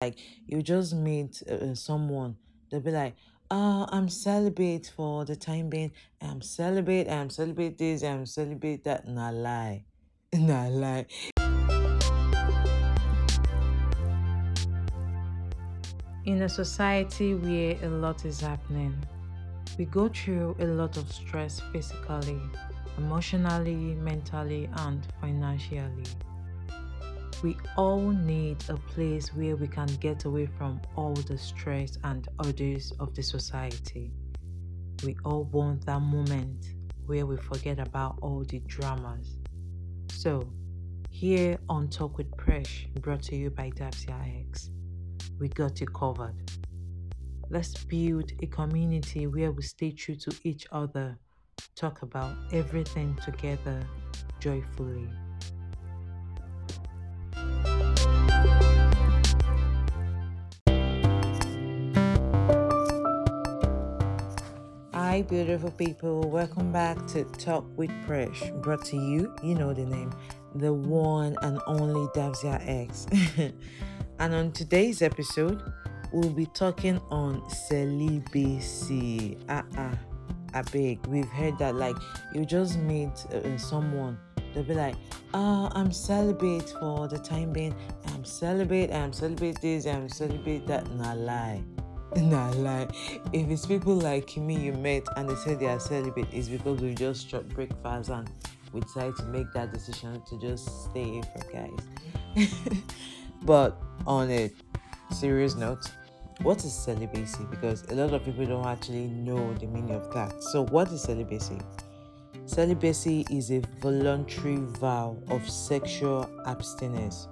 like you just meet uh, someone they'll be like uh i'm celibate for the time being. I'm celibate i'm celibate this i'm celibate that. Nah lie. Nah lie. In a society where a lot is happening we go through a lot of stress physically emotionally mentally and financially we all need a place where we can get away from all the stress and orders of the society. We all want that moment where we forget about all the dramas. So, here on Talk with Presh, brought to you by Davzia X, we got you covered. Let's build a community where we stay true to each other, talk about everything together joyfully. Hi, beautiful people. Welcome back to Talk with Presh, brought to you, you know the name, the one and only Davzia X. and on today's episode, we'll be talking on celibacy. Ah, uh-uh. I beg, we've heard that like you just meet uh, someone, they'll be like, uh, I'm celibate for the time being. I'm celibate, I'm celibate this, I'm celibate that. Nah, lie Nah, like if it's people like me you met and they say they are celibate, it's because we just shot breakfast and we decided to make that decision to just stay for guys. but on a serious note, what is celibacy? Because a lot of people don't actually know the meaning of that. So, what is celibacy? Celibacy is a voluntary vow of sexual abstinence,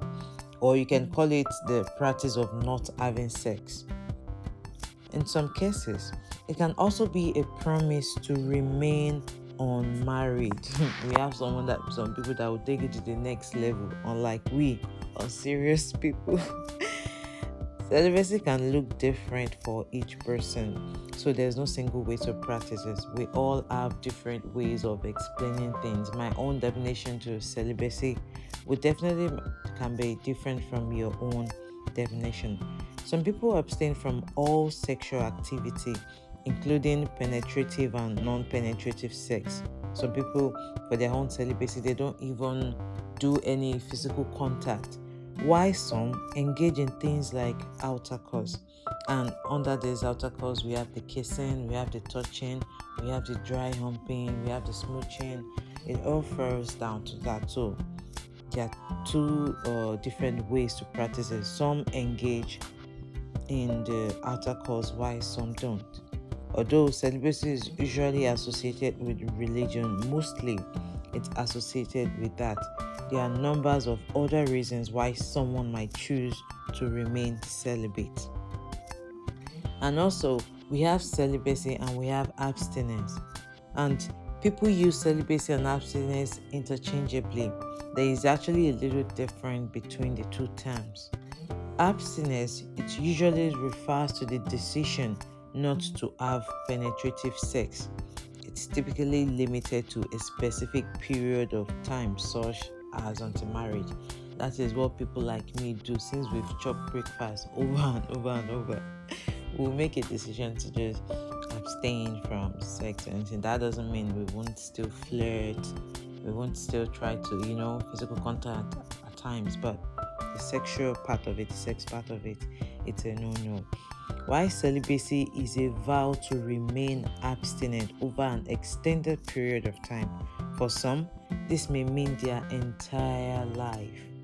or you can call it the practice of not having sex in some cases, it can also be a promise to remain unmarried. we have someone that some people that will take it to the next level, unlike we, are serious people. Celibacy can look different for each person, so there's no single way to practice it. We all have different ways of explaining things. My own definition to celibacy would definitely can be different from your own definition. Some people abstain from all sexual activity, including penetrative and non penetrative sex. Some people, for their own celibacy, they don't even do any physical contact. Why some engage in things like outer course? And under this outer course, we have the kissing, we have the touching, we have the dry humping, we have the smooching. It all falls down to that. So, there are two uh, different ways to practice it. Some engage in the outer course why some don't. Although celibacy is usually associated with religion, mostly it's associated with that. There are numbers of other reasons why someone might choose to remain celibate. And also, we have celibacy and we have abstinence. And people use celibacy and abstinence interchangeably. There is actually a little difference between the two terms. Abstinence it usually refers to the decision not to have penetrative sex. It's typically limited to a specific period of time, such as until marriage. That is what people like me do since we've chopped breakfast over and over and over. We'll make a decision to just abstain from sex and anything. That doesn't mean we won't still flirt, we won't still try to, you know, physical contact at times, but the sexual part of it, the sex part of it, it's a no no. Why celibacy is a vow to remain abstinent over an extended period of time. For some, this may mean their entire life.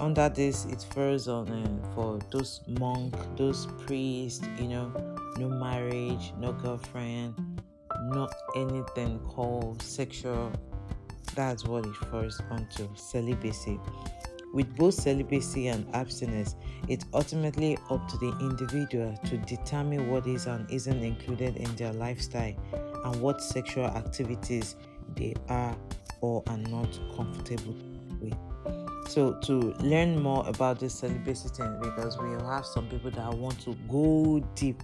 Under this, it refers on uh, for those monk, those priests, you know, no marriage, no girlfriend, not anything called sexual. That's what it refers onto celibacy. With both celibacy and abstinence, it's ultimately up to the individual to determine what is and isn't included in their lifestyle and what sexual activities they are or are not comfortable with. So, to learn more about this celibacy thing, because we have some people that want to go deep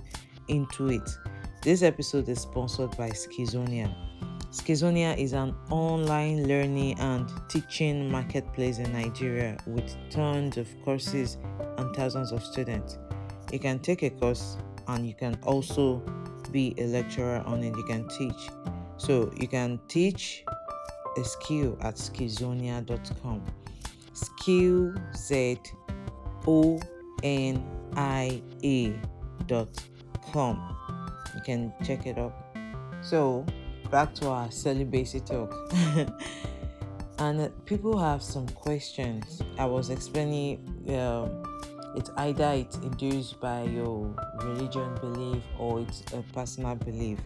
into it, this episode is sponsored by Skillzonia. Skillzonia is an online learning and teaching marketplace in Nigeria with tons of courses and thousands of students. You can take a course and you can also be a lecturer on it. You can teach. So you can teach a skill at skillzonia.com. Skill Z O N I A dot com. You can check it up. So back to our celibacy talk. and uh, people have some questions. I was explaining um, it's either it's induced by your religion belief or it's a personal belief.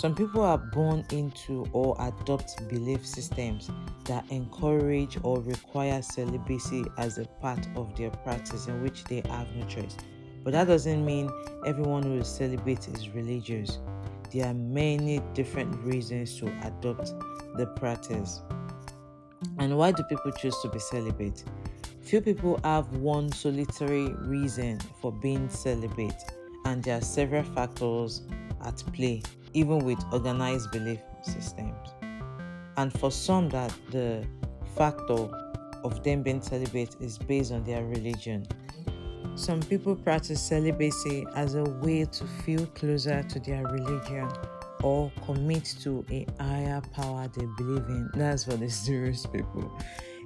Some people are born into or adopt belief systems that encourage or require celibacy as a part of their practice in which they have no choice. But that doesn't mean everyone who is celibate is religious. There are many different reasons to adopt the practice. And why do people choose to be celibate? Few people have one solitary reason for being celibate, and there are several factors at play, even with organized belief systems. And for some, that the factor of them being celibate is based on their religion. Some people practice celibacy as a way to feel closer to their religion or commit to a higher power they believe in. That's for the serious people.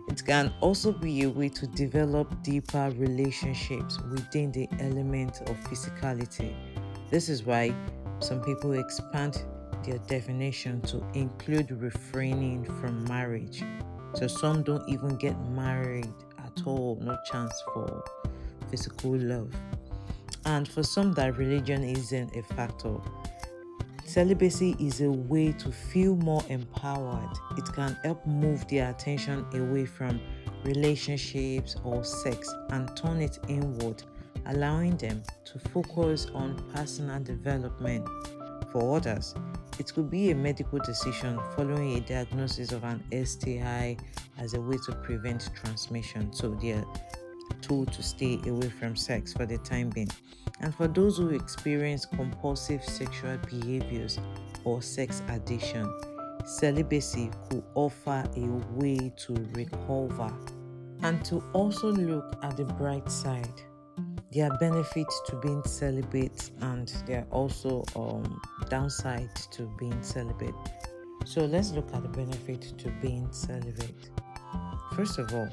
It can also be a way to develop deeper relationships within the element of physicality. This is why some people expand their definition to include refraining from marriage. So some don't even get married at all, no chance for physical love. And for some, that religion isn't a factor. Celibacy is a way to feel more empowered. It can help move their attention away from relationships or sex and turn it inward, allowing them to focus on personal development. For others, it could be a medical decision following a diagnosis of an STI as a way to prevent transmission. So they're told to stay away from sex for the time being. And for those who experience compulsive sexual behaviors or sex addiction, celibacy could offer a way to recover and to also look at the bright side. There are benefits to being celibate, and there are also um, downsides to being celibate. So let's look at the benefit to being celibate. First of all,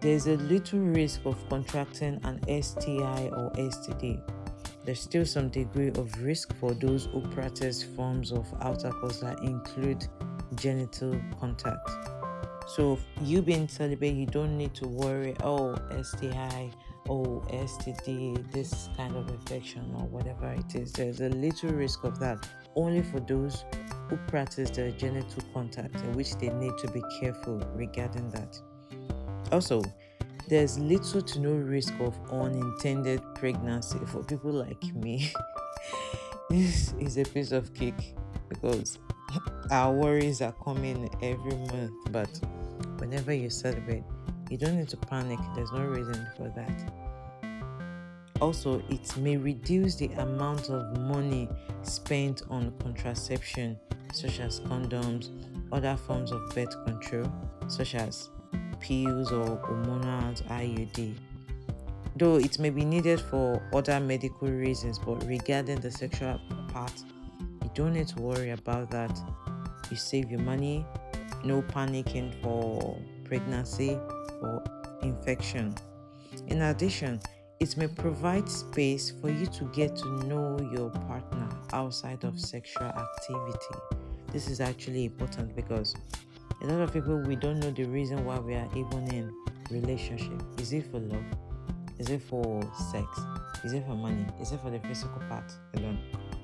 there's a little risk of contracting an STI or STD. There's still some degree of risk for those who practice forms of intercourse that include genital contact. So, you being celibate, you don't need to worry, oh, STI, oh, STD, this kind of infection, or whatever it is. There's a little risk of that only for those who practice the genital contact, in which they need to be careful regarding that. Also, there's little to no risk of unintended pregnancy for people like me. this is a piece of cake because our worries are coming every month, but whenever you celebrate, you don't need to panic. There's no reason for that. Also, it may reduce the amount of money spent on contraception, such as condoms, other forms of birth control, such as pills or hormonal IUD. Though it may be needed for other medical reasons, but regarding the sexual part, you don't need to worry about that. You save your money, no panicking for pregnancy or infection. In addition, it may provide space for you to get to know your partner outside of sexual activity. This is actually important because a lot of people we don't know the reason why we are even in relationship. Is it for love? Is it for sex? Is it for money? Is it for the physical part alone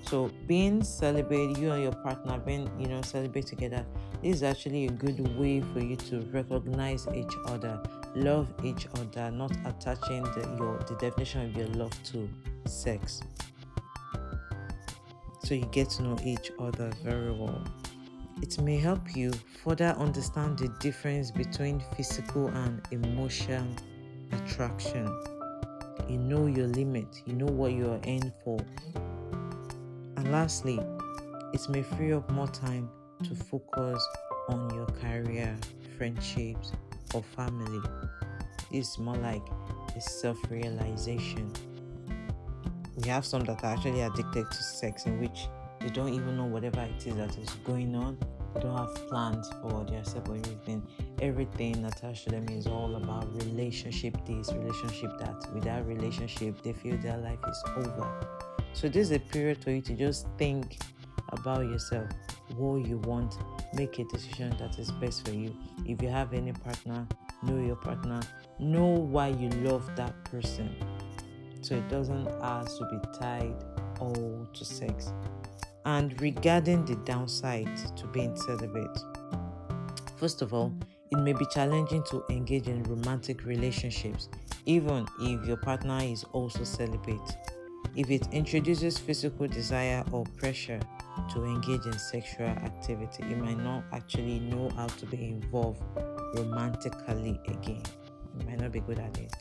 so being celibate you and your partner being you know celebrate together is actually a good way for you to recognize each other love each other not attaching the, your the definition of your love to sex so you get to know each other very well it may help you further understand the difference between physical and emotional attraction. You know your limit, you know what you are in for. And lastly, it may free up more time to focus on your career, friendships, or family. It's more like a self realization. We have some that are actually addicted to sex, in which they don't even know whatever it is that is going on. They don't have plans for themselves or anything. Everything attached to them is all about relationship this, relationship that. Without relationship, they feel their life is over. So this is a period for you to just think about yourself, what you want, make a decision that is best for you. If you have any partner, know your partner, know why you love that person. So it doesn't have to be tied all to sex. And regarding the downside to being celibate, first of all, it may be challenging to engage in romantic relationships, even if your partner is also celibate. If it introduces physical desire or pressure to engage in sexual activity, you might not actually know how to be involved romantically again. You might not be good at it.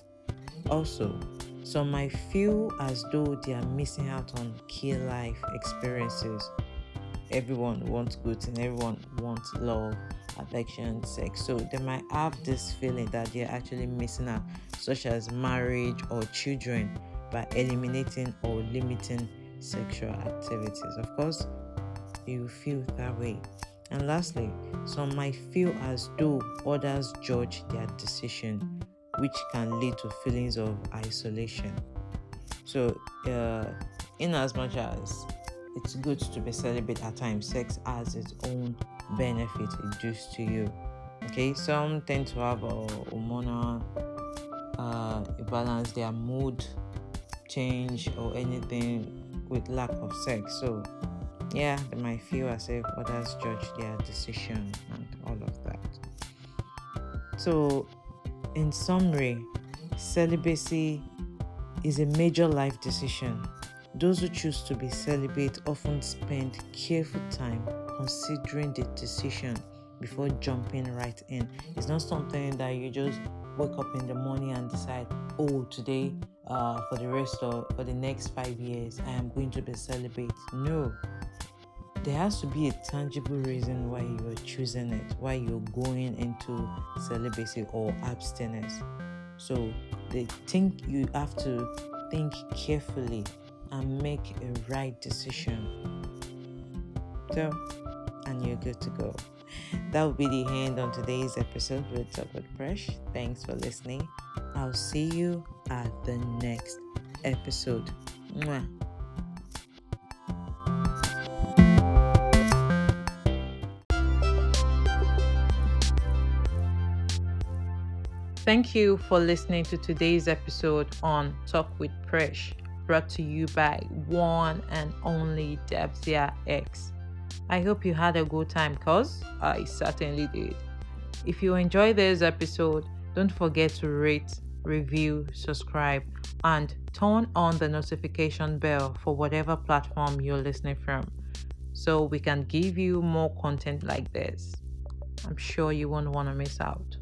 Also, some might feel as though they are missing out on key life experiences. Everyone wants good and everyone wants love, affection, sex. So they might have this feeling that they're actually missing out, such as marriage or children, by eliminating or limiting sexual activities. Of course, you feel that way. And lastly, some might feel as though others judge their decision, which can lead to feelings of isolation. So, uh, in as much as it's good to be celibate at times, sex has its own benefit it does to you. Okay, some tend to have a hormonal uh, balance, their mood change or anything with lack of sex. So yeah, they might feel as if others judge their decision and all of that. So, in summary, celibacy is a major life decision. Those who choose to be celibate often spend careful time considering the decision before jumping right in. It's not something that you just wake up in the morning and decide, oh, today, uh, for the rest of for the next five years, I am going to be celibate. No, there has to be a tangible reason why you're choosing it, why you're going into celibacy or abstinence. So they think you have to think carefully and make a right decision. So, and you're good to go. That will be the end on today's episode with Talk with Presh. Thanks for listening. I'll see you at the next episode. Mwah. Thank you for listening to today's episode on Talk with Presh, brought to you by one and only Davzia X. I hope you had a good time, cause I certainly did. If you enjoyed this episode, don't forget to rate, review, subscribe, and turn on the notification bell for whatever platform you're listening from so we can give you more content like this. I'm sure you won't want to miss out.